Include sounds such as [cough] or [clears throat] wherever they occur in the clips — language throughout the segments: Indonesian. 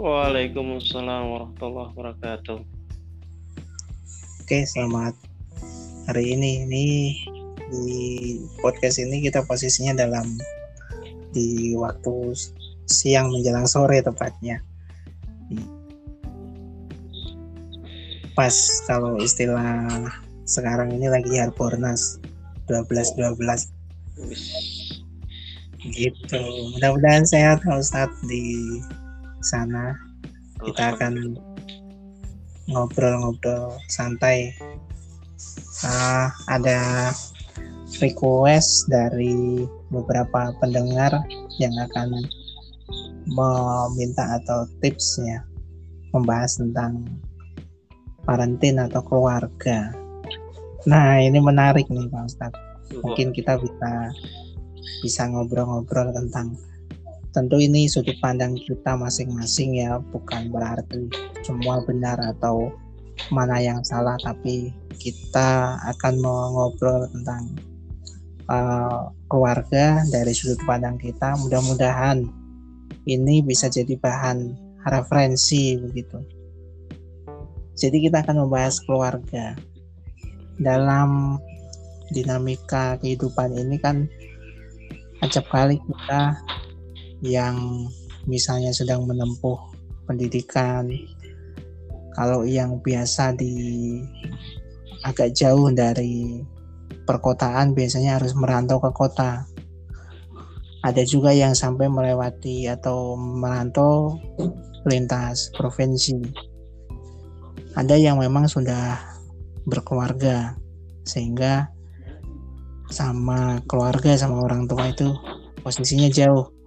Waalaikumsalam warahmatullahi wabarakatuh. Oke, selamat hari ini. Ini di podcast ini kita posisinya dalam di waktu siang menjelang sore tepatnya. Pas kalau istilah sekarang ini lagi Harbornas 12 12 gitu. Mudah-mudahan sehat Ustadz di sana. Kita akan ngobrol-ngobrol santai. Uh, ada request dari beberapa pendengar yang akan meminta atau tipsnya membahas tentang parentin atau keluarga. Nah ini menarik nih Pak Ustadz. Mungkin kita bisa bisa ngobrol-ngobrol tentang tentu ini sudut pandang kita masing-masing ya bukan berarti semua benar atau mana yang salah tapi kita akan mengobrol tentang uh, keluarga dari sudut pandang kita. Mudah-mudahan ini bisa jadi bahan referensi begitu. Jadi kita akan membahas keluarga. Dalam dinamika kehidupan ini kan acap kali kita yang misalnya sedang menempuh pendidikan kalau yang biasa di agak jauh dari perkotaan biasanya harus merantau ke kota. Ada juga yang sampai melewati atau merantau lintas provinsi. Ada yang memang sudah berkeluarga sehingga sama keluarga sama orang tua itu posisinya jauh.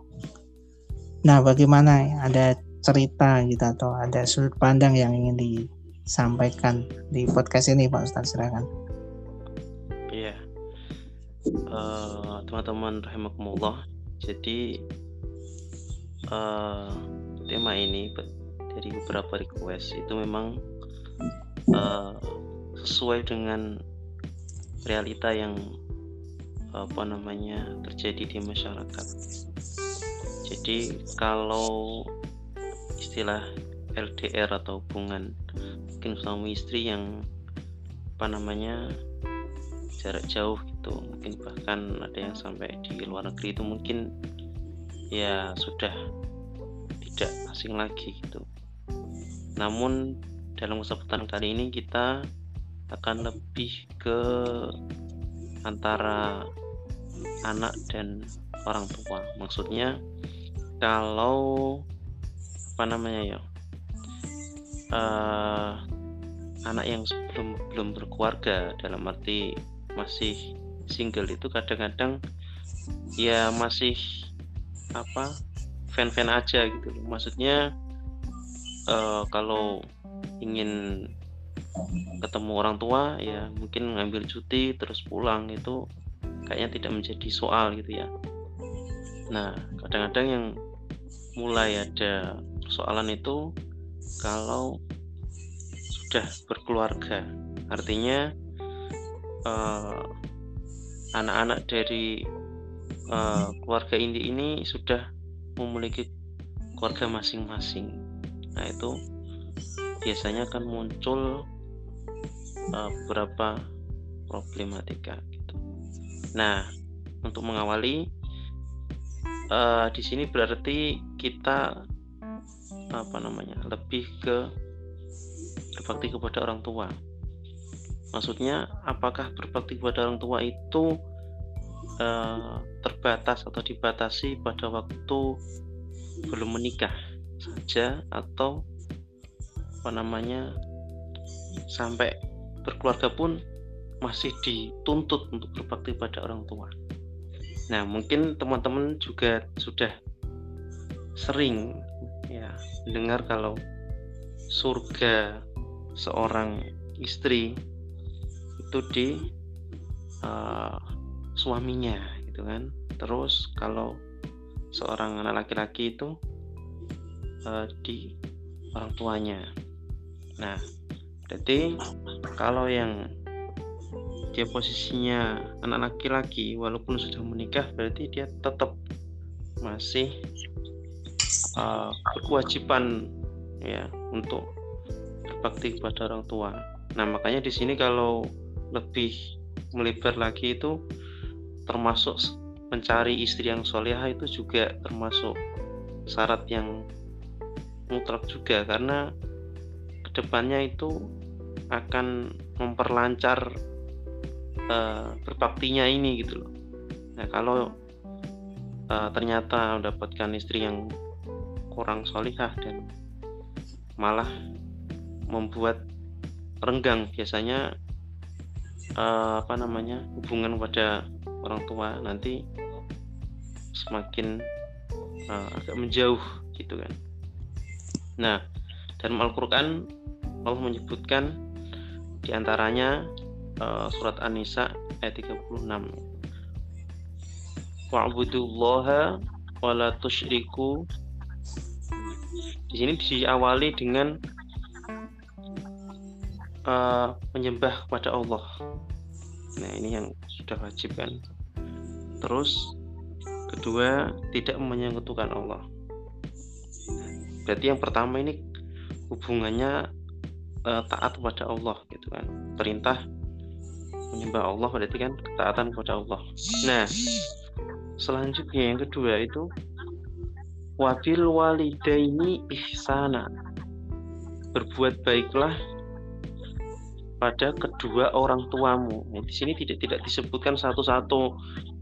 Nah, bagaimana ada cerita gitu atau ada sudut pandang yang ingin disampaikan di podcast ini Pak Ustadz silakan. uh, teman-teman rahimakumullah jadi uh, tema ini dari beberapa request itu memang uh, sesuai dengan realita yang apa namanya terjadi di masyarakat. Jadi kalau istilah LDR atau hubungan mungkin suami istri yang apa namanya jarak jauh gitu mungkin bahkan ada yang sampai di luar negeri itu mungkin ya sudah tidak asing lagi gitu. Namun dalam kesempatan kali ini kita akan lebih ke antara anak dan orang tua. Maksudnya kalau apa namanya ya? Uh, anak yang belum belum berkeluarga dalam arti masih single itu kadang-kadang ya masih apa fan-fan aja gitu maksudnya uh, kalau ingin ketemu orang tua ya mungkin ngambil cuti terus pulang itu kayaknya tidak menjadi soal gitu ya. Nah kadang-kadang yang mulai ada persoalan itu kalau sudah berkeluarga artinya eh, anak-anak dari uh, keluarga inti ini sudah memiliki keluarga masing-masing. Nah itu biasanya akan muncul uh, beberapa problematika. Gitu. Nah untuk mengawali uh, di sini berarti kita apa namanya lebih ke berbakti kepada orang tua Maksudnya, apakah berbakti kepada orang tua itu uh, terbatas atau dibatasi pada waktu belum menikah saja atau apa namanya sampai berkeluarga pun masih dituntut untuk berbakti pada orang tua. Nah, mungkin teman-teman juga sudah sering ya dengar kalau surga seorang istri itu di uh, suaminya gitu kan. Terus kalau seorang anak laki-laki itu uh, di orang tuanya. Nah jadi kalau yang dia posisinya anak laki-laki walaupun sudah menikah berarti dia tetap masih uh, berkewajiban ya untuk berbakti kepada orang tua. Nah makanya di sini kalau lebih melebar lagi itu termasuk mencari istri yang solehah itu juga termasuk syarat yang mutlak juga karena ke depannya itu akan memperlancar uh, berbaktinya ini gitu loh. Nah kalau uh, ternyata mendapatkan istri yang kurang solihah dan malah membuat renggang biasanya uh, apa namanya hubungan pada orang tua nanti semakin uh, agak menjauh gitu kan. Nah, dalam Al-Qur'an Allah menyebutkan di antaranya uh, surat An-Nisa ayat 36 wa'budullaha wa la tusyriku di sini diawali dengan uh, menyembah kepada Allah. Nah, ini yang sudah wajib kan. Terus kedua, tidak menyekutukan Allah. Berarti yang pertama ini hubungannya uh, taat kepada Allah gitu kan. Perintah menyembah Allah berarti kan ketaatan kepada Allah. Nah, selanjutnya yang kedua itu wabil walidaini ihsana berbuat baiklah pada kedua orang tuamu. Nah, di sini tidak tidak disebutkan satu-satu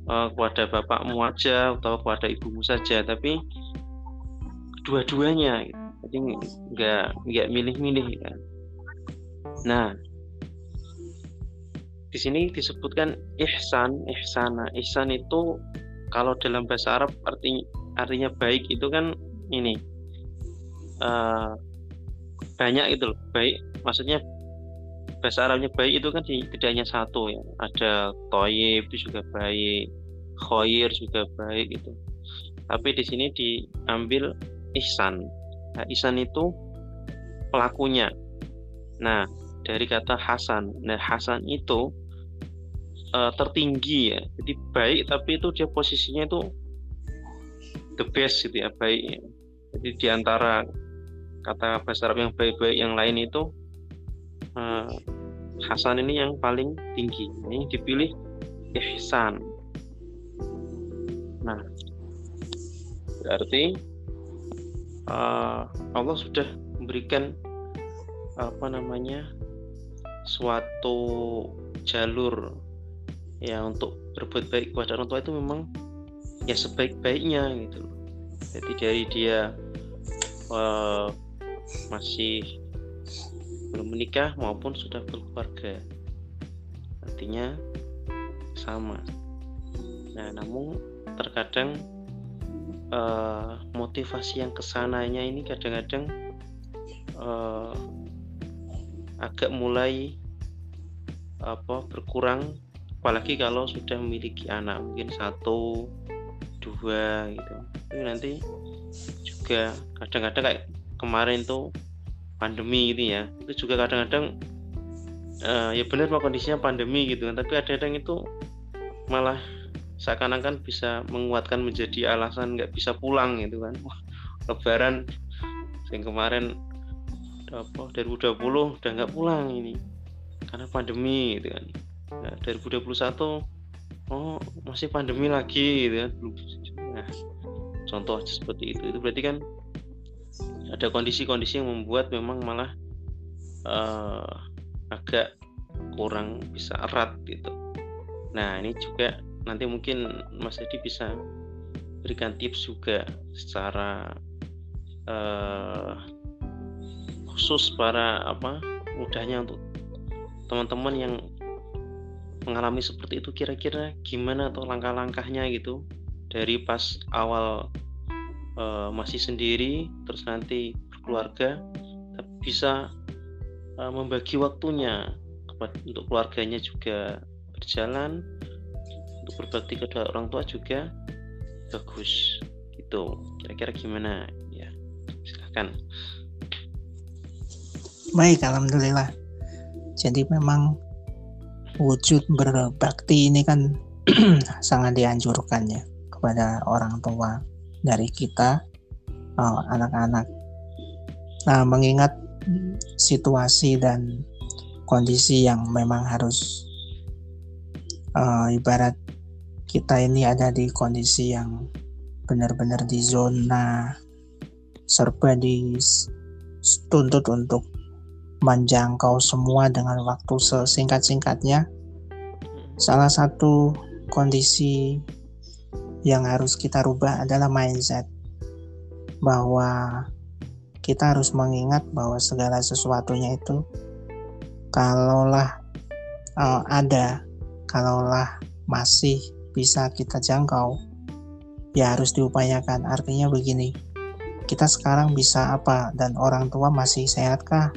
uh, kepada bapakmu aja atau kepada ibumu saja, tapi kedua-duanya. Gitu. Jadi nggak nggak milih-milih. Kan. Nah, di sini disebutkan ihsan, ihsana. Ihsan itu kalau dalam bahasa Arab artinya artinya baik itu kan ini uh, banyak itu loh baik maksudnya bahasa Arabnya baik itu kan tidak hanya satu ya ada toyib itu juga baik khoir juga baik itu tapi di sini diambil ihsan. Nah, ihsan itu pelakunya. Nah dari kata hasan nah hasan itu uh, tertinggi ya. Jadi baik tapi itu dia posisinya itu the best gitu ya baik. Jadi di antara kata bahasa Arab yang baik-baik yang lain itu uh, Hasan ini yang paling tinggi. Ini dipilih ihsan. Nah berarti uh, Allah sudah memberikan apa namanya suatu jalur ya untuk berbuat baik kepada orang tua itu memang ya sebaik-baiknya gitu jadi dari dia uh, masih belum menikah maupun sudah berkeluarga. Artinya sama. Nah namun terkadang uh, motivasi yang ke sananya ini kadang-kadang uh, agak mulai apa berkurang. Apalagi kalau sudah memiliki anak mungkin satu dua gitu. Itu nanti juga kadang-kadang kayak kemarin tuh pandemi gitu ya. Itu juga kadang-kadang uh, ya benar pak kondisinya pandemi gitu kan. Tapi ada yang itu malah seakan-akan bisa menguatkan menjadi alasan nggak bisa pulang gitu kan. Lebaran yang kemarin apa 2020 udah nggak pulang ini. Karena pandemi gitu kan. Nah, 2021 oh masih pandemi lagi gitu kan. Nah, contoh seperti itu. Itu berarti kan ada kondisi-kondisi yang membuat memang malah uh, agak kurang bisa erat gitu. Nah ini juga nanti mungkin Mas Edi bisa berikan tips juga secara uh, khusus para apa mudahnya untuk teman-teman yang mengalami seperti itu kira-kira gimana atau langkah-langkahnya gitu? Dari pas awal uh, masih sendiri terus nanti berkeluarga tapi bisa uh, membagi waktunya untuk keluarganya juga berjalan untuk berbakti kepada orang tua juga bagus gitu. Kira-kira gimana? Ya silahkan baik alhamdulillah. Jadi memang wujud berbakti ini kan [clears throat] sangat dianjurkan ya kepada orang tua dari kita oh, anak-anak. Nah, mengingat situasi dan kondisi yang memang harus uh, ibarat kita ini ada di kondisi yang benar-benar di zona serba dituntut untuk menjangkau semua dengan waktu sesingkat-singkatnya. Salah satu kondisi yang harus kita rubah adalah mindset. Bahwa kita harus mengingat bahwa segala sesuatunya itu kalaulah uh, ada kalaulah masih bisa kita jangkau ya harus diupayakan. Artinya begini kita sekarang bisa apa? Dan orang tua masih sehatkah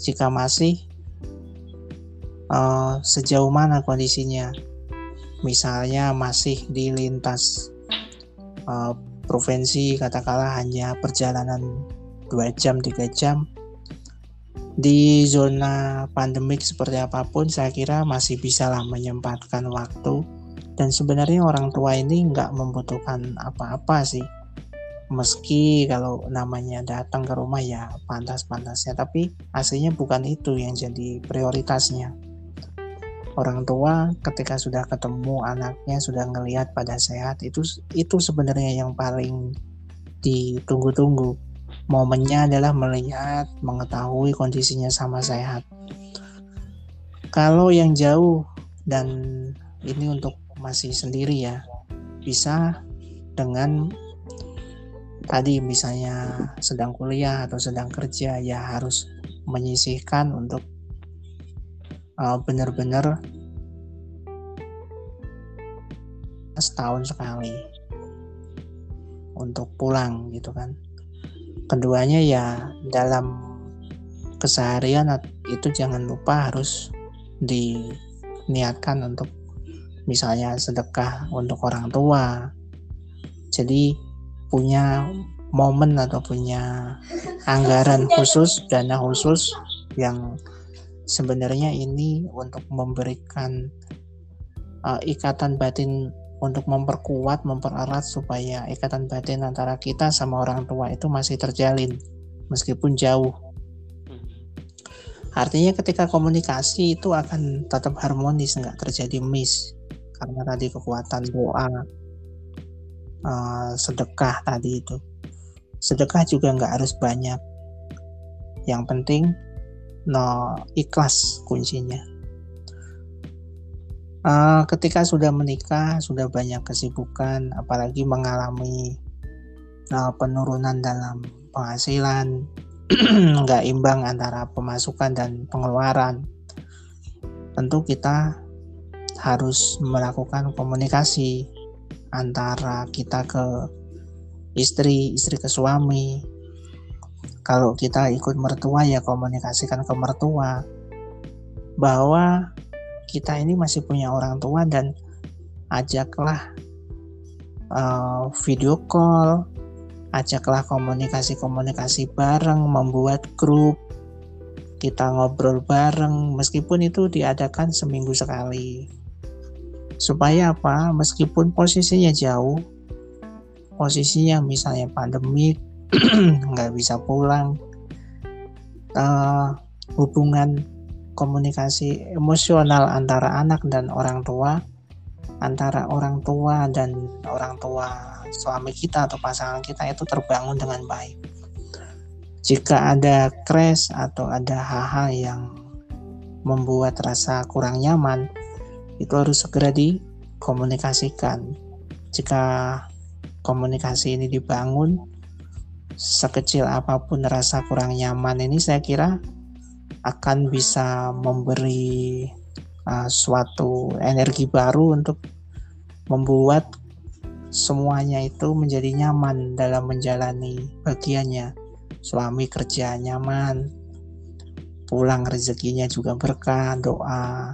jika masih uh, sejauh mana kondisinya? Misalnya masih di lintas uh, provinsi katakanlah hanya perjalanan dua jam tiga jam di zona pandemik seperti apa pun saya kira masih bisa lah menyempatkan waktu. Dan sebenarnya orang tua ini nggak membutuhkan apa-apa sih meski kalau namanya datang ke rumah ya pantas-pantasnya tapi aslinya bukan itu yang jadi prioritasnya. Orang tua ketika sudah ketemu anaknya sudah ngelihat pada sehat itu itu sebenarnya yang paling ditunggu-tunggu. Momennya adalah melihat mengetahui kondisinya sama sehat. Kalau yang jauh dan ini untuk masih sendiri ya bisa dengan tadi misalnya sedang kuliah atau sedang kerja ya harus menyisihkan untuk uh, benar-benar setahun sekali untuk pulang gitu kan. Keduanya ya dalam keseharian itu jangan lupa harus diniatkan untuk misalnya sedekah untuk orang tua. Jadi punya momen atau punya anggaran khusus dana khusus yang sebenarnya ini untuk memberikan uh, ikatan batin untuk memperkuat, mempererat supaya ikatan batin antara kita sama orang tua itu masih terjalin meskipun jauh. Artinya ketika komunikasi itu akan tetap harmonis, nggak terjadi miss karena tadi kekuatan doa, uh, sedekah tadi itu. Sedekah juga nggak harus banyak. Yang penting no ikhlas kuncinya. Uh, ketika sudah menikah, sudah banyak kesibukan, apalagi mengalami uh, penurunan dalam penghasilan, [clears throat] nggak imbang antara pemasukan dan pengeluaran. Tentu kita harus melakukan komunikasi antara kita ke istri, istri ke suami, kalau kita ikut mertua ya komunikasikan ke mertua bahwa kita ini masih punya orang tua dan ajaklah uh, video call, ajaklah komunikasi-komunikasi bareng, membuat grup, kita ngobrol bareng, meskipun itu diadakan seminggu sekali. Supaya apa? Meskipun posisinya jauh, posisinya misalnya pandemik, [clears throat] nggak bisa pulang uh, hubungan komunikasi emosional antara anak dan orang tua antara orang tua dan orang tua suami kita atau pasangan kita itu terbangun dengan baik jika ada crash atau ada hal-hal yang membuat rasa kurang nyaman itu harus segera dikomunikasikan jika komunikasi ini dibangun sekecil apa pun rasa kurang nyaman ini saya kira akan bisa memberi uh, suatu energi baru untuk membuat semuanya itu menjadi nyaman dalam menjalani bagiannya. Suami kerja nyaman, pulang rezekinya juga berkah, doa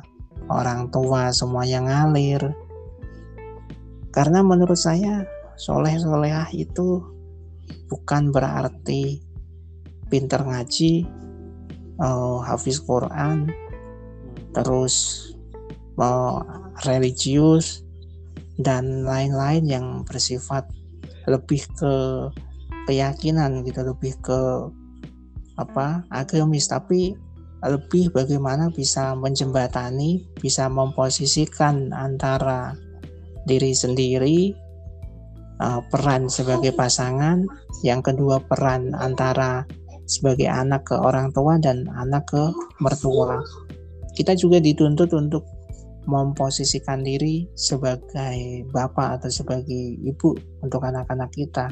orang tua semuanya ngalir. Karena menurut saya soleh-solehah itu bukan berarti pinter ngaji, uh, hafiz Quran, terus uh, religius dan lain-lain yang bersifat lebih ke keyakinan gitu, lebih ke apa agamis tapi lebih bagaimana bisa menjembatani, bisa memposisikan antara diri sendiri, uh, peran sebagai pasangan, yang kedua peran antara sebagai anak ke orang tua dan anak ke mertua. Kita juga dituntut untuk memposisikan diri sebagai bapak atau sebagai ibu untuk anak-anak kita.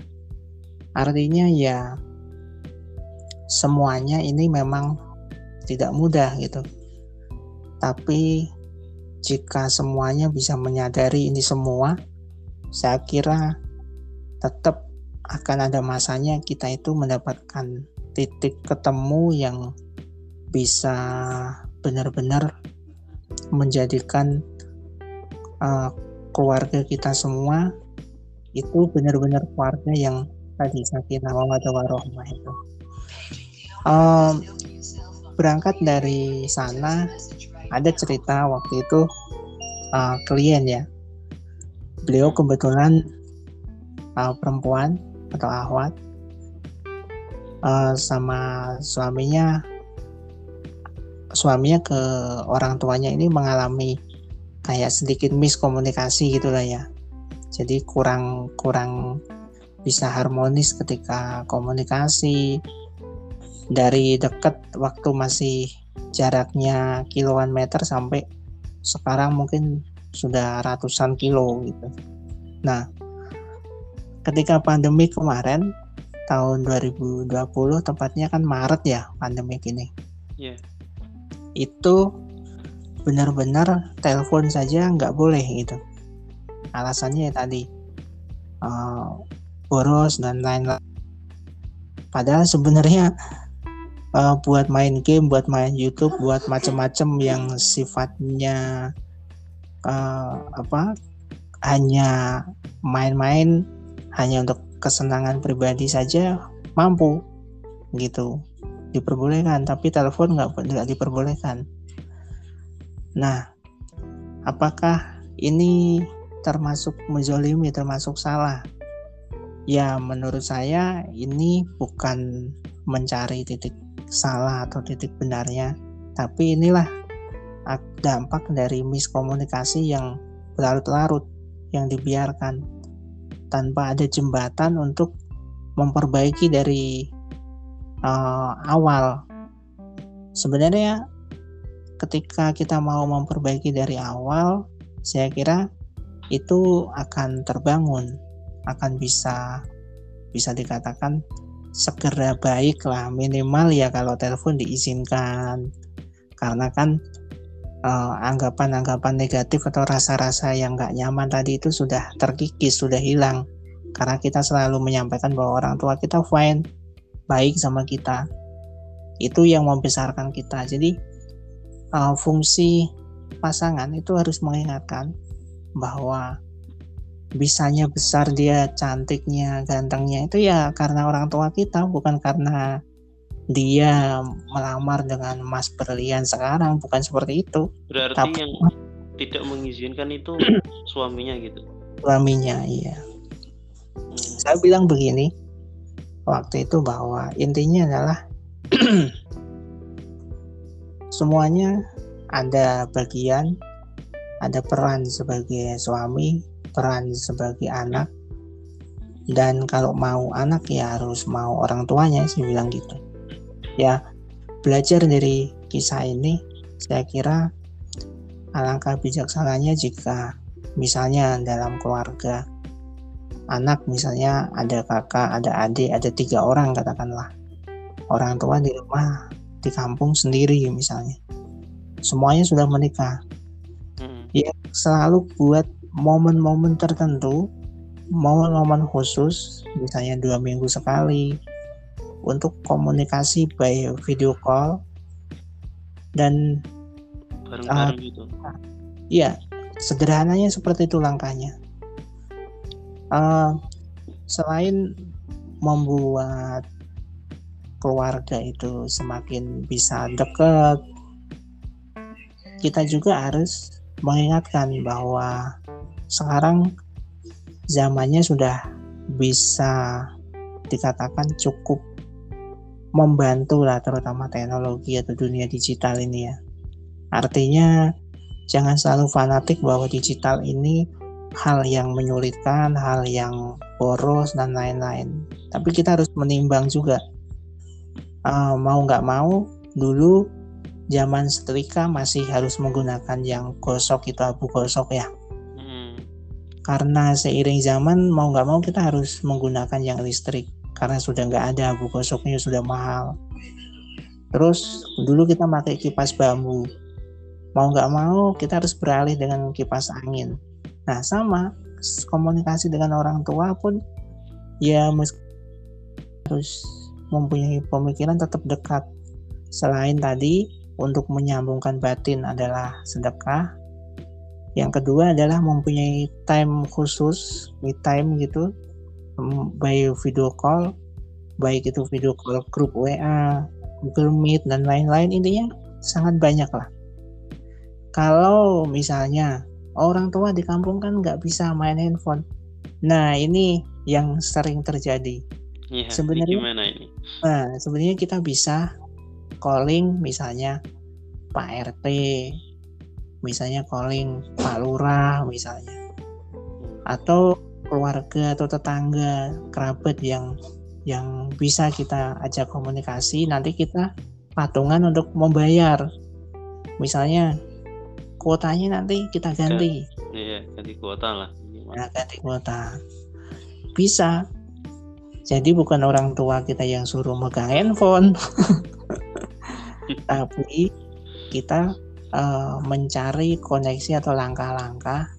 Artinya ya semuanya ini memang tidak mudah gitu. Tapi jika semuanya bisa menyadari ini semua, saya kira tetap akan ada masanya kita itu mendapatkan titik ketemu yang bisa benar-benar menjadikan uh, keluarga kita semua itu benar-benar keluarga yang tadi sakinah mawaddah warohmah itu. Um, berangkat dari sana ada cerita waktu itu uh, klien ya. Beliau kebetulan uh, perempuan atau ahwat uh, sama suaminya suaminya ke orang tuanya ini mengalami kayak sedikit miskomunikasi gitulah ya jadi kurang kurang bisa harmonis ketika komunikasi dari dekat waktu masih jaraknya kiloan meter sampai sekarang mungkin sudah ratusan kilo gitu. Nah, ketika pandemi kemarin tahun 2020 tepatnya kan Maret ya pandemi ini. Yeah. Itu benar-benar telepon saja nggak boleh gitu. Alasannya ya tadi uh, boros dan lain-lain. Padahal sebenarnya uh, buat main game, buat main YouTube, buat macam-macam yang sifatnya uh, apa hanya main-main, hanya untuk kesenangan pribadi saja mampu gitu. Diperbolehkan tapi telepon nggak nggak diperbolehkan. Nah apakah ini termasuk menzolimi termasuk salah? Ya menurut saya ini bukan mencari titik salah atau titik benarnya tapi inilah dampak dari miskomunikasi yang berlarut-larut yang dibiarkan tanpa ada jembatan untuk memperbaiki dari uh, awal. Sebenarnya ketika kita mau memperbaiki dari awal, saya kira itu akan terbangun, akan bisa bisa dikatakan segera baik lah minimal ya kalau telepon diizinkan karena kan Eh, anggapan-anggapan uh, negatif atau rasa-rasa yang nggak nyaman tadi itu sudah terkikis, sudah hilang. Karena kita selalu menyampaikan bahwa orang tua kita fine, baik sama kita. Itu yang membesarkan kita. Jadi uh, fungsi pasangan itu harus mengingatkan bahwa bisanya besar dia cantiknya gantengnya itu ya karena orang tua kita bukan karena dia melamar dengan Mas Berlian sekarang bukan seperti itu. Berarti Tapi, yang tidak mengizinkan itu [clears throat] suaminya gitu. Suaminya, iya. Hmm. Saya bilang begini waktu itu bahwa intinya adalah [clears throat] semuanya ada bagian, ada peran sebagai suami, peran sebagai anak, dan kalau mau anak ya harus mau orang tuanya sih bilang gitu. Ya belajar dari kisah ini saya kira alangkah bijaksananya jika misalnya dalam keluarga anak misalnya ada kakak ada adik ada tiga orang katakanlah. Orang tua di rumah di kampung sendiri misalnya. Semuanya sudah menikah. Hmm. ya selalu buat momen-momen tertentu momen-momen khusus misalnya dua minggu sekali untuk komunikasi by video call dan bareng-bareng uh, gitu. Iya, sederhananya seperti itu langkahnya. Uh, selain membuat keluarga itu semakin bisa dekat, kita juga harus mengingatkan bahwa sekarang zamannya sudah bisa dikatakan cukup membantu lah terutama teknologi atau dunia digital ini ya. Artinya jangan selalu fanatik bahwa digital ini hal yang menyulitkan, hal yang boros dan lain-lain. Tapi kita harus menimbang juga uh, mau nggak mau dulu zaman setrika masih harus menggunakan yang gosok itu abu gosok ya. Karena seiring zaman mau nggak mau kita harus menggunakan yang listrik karena sudah nggak ada abu gosoknya sudah mahal. Terus dulu kita pakai kipas bambu. Mau nggak mau kita harus beralih dengan kipas angin. Nah sama komunikasi dengan orang tua pun ya harus mempunyai pemikiran tetap dekat. Selain tadi untuk menyambungkan batin adalah sedekah. Yang kedua adalah mempunyai time khusus, me time gitu, by video call, baik itu video call grup WA, Google Meet dan lain-lain intinya sangat banyak lah. Kalau misalnya orang tua di kampung kan nggak bisa main handphone, nah ini yang sering terjadi. Ya, sebenarnya gimana ini? Nah, sebenarnya kita bisa calling misalnya Pak RT, misalnya calling Pak Lurah misalnya, atau keluarga atau tetangga kerabat yang yang bisa kita ajak komunikasi nanti kita patungan untuk membayar. Misalnya kuotanya nanti kita ganti. Iya ganti kuota lah. Nah, ganti kuota. Bisa. Jadi bukan orang tua kita yang suruh megang handphone. [laughs] Tapi kita uh, mencari koneksi atau langkah-langkah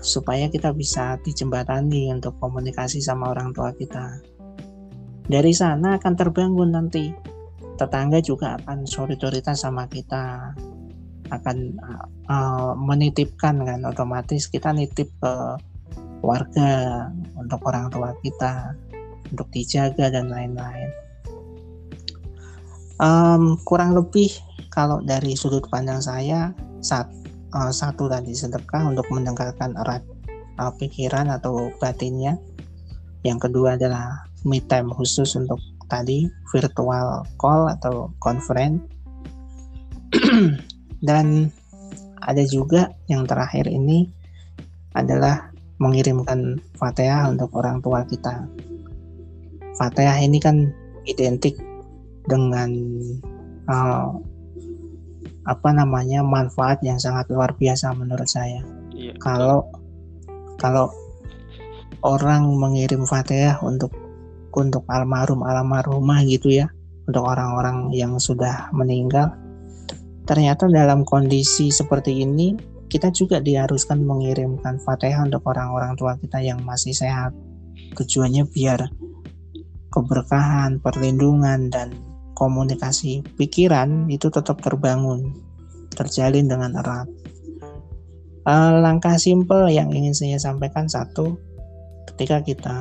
supaya kita bisa dijembatani untuk komunikasi sama orang tua kita. Dari sana akan terbangun nanti tetangga juga akan solidaritas sama kita, akan uh, menitipkan kan otomatis kita nitip ke warga untuk orang tua kita untuk dijaga dan lain-lain. Um, kurang lebih kalau dari sudut pandang saya saat uh, satu tadi sedekah untuk mendekatkan erat uh, pikiran atau batinnya. Yang kedua adalah me time khusus untuk tadi virtual call atau conference. [clears throat] Dan ada juga yang terakhir ini adalah mengirimkan fatihah untuk orang tua kita. Fatihah ini kan identik dengan uh, apa namanya manfaat yang sangat luar biasa menurut saya. Iya, kalau kalau orang mengirim fatihah untuk untuk almarhum almarhumah gitu ya, untuk orang-orang yang sudah meninggal, ternyata dalam kondisi seperti ini kita juga diharuskan mengirimkan fatihah untuk orang-orang tua kita yang masih sehat. Tujuannya biar keberkahan, perlindungan dan komunikasi pikiran itu tetap terbangun, terjalin dengan erat. Uh, langkah simpel yang ingin saya sampaikan satu, ketika kita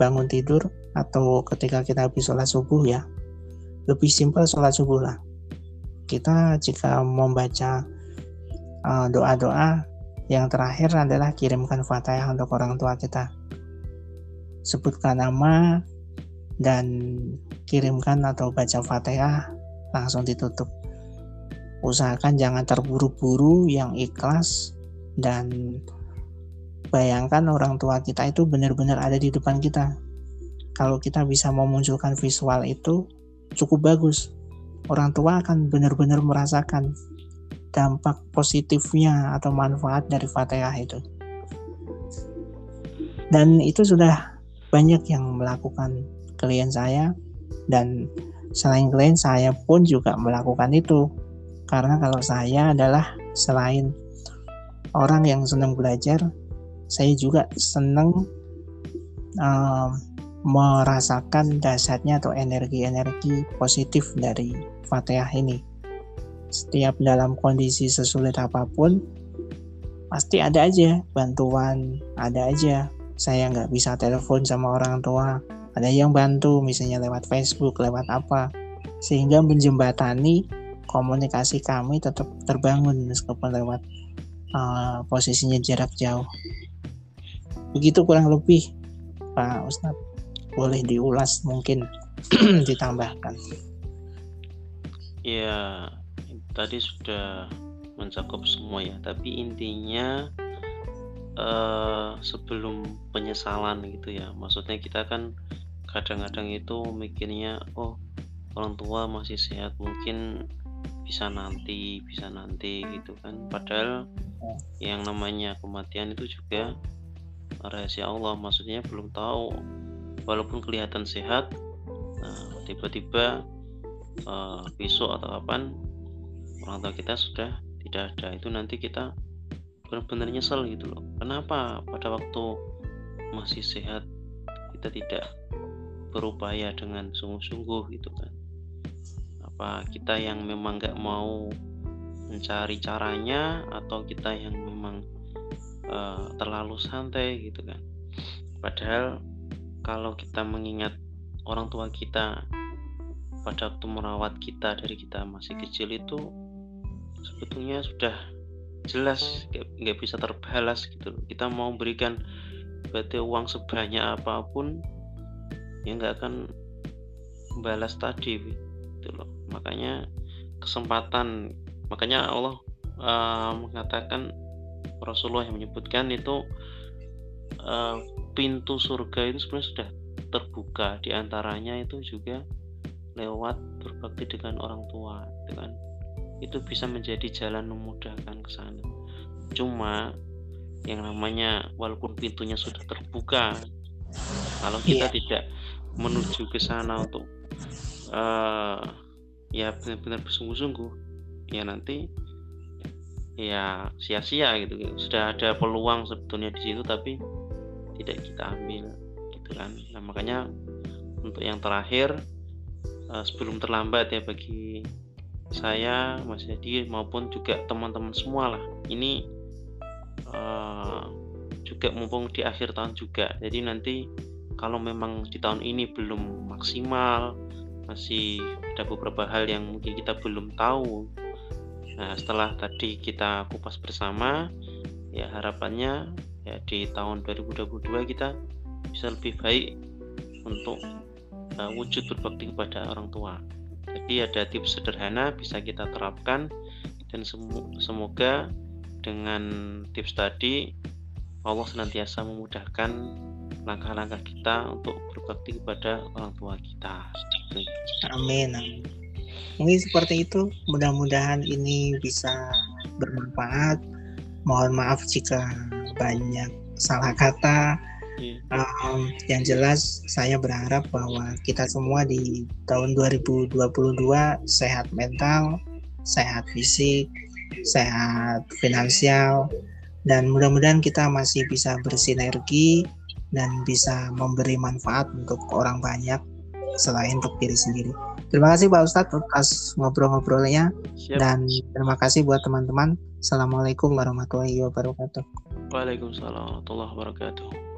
bangun tidur atau ketika kita habis sholat subuh ya, lebih simpel sholat subuh lah. Kita jika membaca uh, doa-doa yang terakhir adalah kirimkan fatihah untuk orang tua kita. Sebutkan nama, dan kirimkan atau baca fatihah langsung ditutup. Usahakan jangan terburu-buru yang ikhlas dan bayangkan orang tua kita itu benar-benar ada di depan kita. Kalau kita bisa memunculkan visual itu cukup bagus. Orang tua akan benar-benar merasakan dampak positifnya atau manfaat dari fatihah itu. Dan itu sudah banyak yang melakukan klien saya dan selain klien saya pun juga melakukan itu. Karena kalau saya adalah selain orang yang senang belajar saya juga senang um, merasakan dasarnya atau energi-energi positif dari Fatihah ini. Setiap dalam kondisi sesulit apa pun pasti ada aja bantuan ada aja. Saya nggak bisa telepon sama orang tua ada yang bantu misalnya lewat Facebook lewat apa. Sehingga menjembatani komunikasi kami tetap terbangun meskipun lewat uh, posisinya jarak jauh. Begitu kurang lebih Pak Ustadz. Boleh diulas mungkin [clears throat] ditambahkan. Ya tadi sudah mencakup semua ya. Tapi intinya uh, sebelum penyesalan gitu ya. Maksudnya kita kan kadang-kadang itu mikirnya oh orang tua masih sehat mungkin bisa nanti bisa nanti gitu kan. Padahal yang namanya kematian itu juga rahasia Allah maksudnya belum tahu. Walaupun kelihatan sehat nah, tiba-tiba uh, besok atau kapan orang tua kita sudah tidak ada. Itu nanti kita benar-benar nyesel gitu loh. Kenapa pada waktu masih sehat kita tidak berupaya dengan sungguh-sungguh gitu kan. Apa kita yang memang nggak mau mencari caranya atau kita yang memang uh, terlalu santai gitu kan. Padahal kalau kita mengingat orang tua kita pada waktu merawat kita dari kita masih kecil itu sebetulnya sudah jelas nggak bisa terbalas gitu kita mau berikan berarti uang sebanyak apa pun ya nggak akan balas tadi gitu loh. Makanya kesempatan makanya Allah uh, mengatakan Rasulullah yang menyebutkan itu uh, pintu surga itu sebenarnya sudah terbuka. Di antaranya itu juga lewat berbakti dengan orang tua gitu kan. Itu bisa menjadi jalan memudahkan ke sana. Cuma yang namanya walaupun pintunya sudah terbuka kalau kita yeah. tidak menuju ke sana untuk uh, ya benar-benar bersungguh-sungguh ya nanti ya sia-sia gitu. Sudah ada peluang sebetulnya di situ tapi tidak kita ambil gitu kan. Nah makanya untuk yang terakhir uh, sebelum terlambat ya bagi saya Mas Yadi maupun juga teman-teman semua lah. Ini uh, juga mumpung di akhir tahun juga jadi nanti kalau memang di tahun ini belum maksimal masih ada beberapa hal yang mungkin kita belum tahu. Nah setelah tadi kita kupas bersama ya harapannya ya di tahun 2022 kita bisa lebih baik untuk uh, wujud berbakti kepada orang tua. Jadi ada tips sederhana bisa kita terapkan dan semoga dengan tips tadi Allah senantiasa memudahkan langkah-langkah kita untuk berbakti kepada orang tua kita. Amin. Mungkin seperti itu. Mudah-mudahan ini bisa bermanfaat. Mohon maaf jika banyak salah kata Um, yang jelas saya berharap bahwa kita semua di tahun 2022 sehat mental, sehat fisik, sehat finansial, dan mudah-mudahan kita masih bisa bersinergi dan bisa memberi manfaat untuk orang banyak selain untuk diri sendiri. Terima kasih Pak Ustadz atas ngobrol-ngobrolnya dan terima kasih buat teman-teman. Assalamualaikum warahmatullahi wabarakatuh. Waalaikumsalam warahmatullahi wabarakatuh.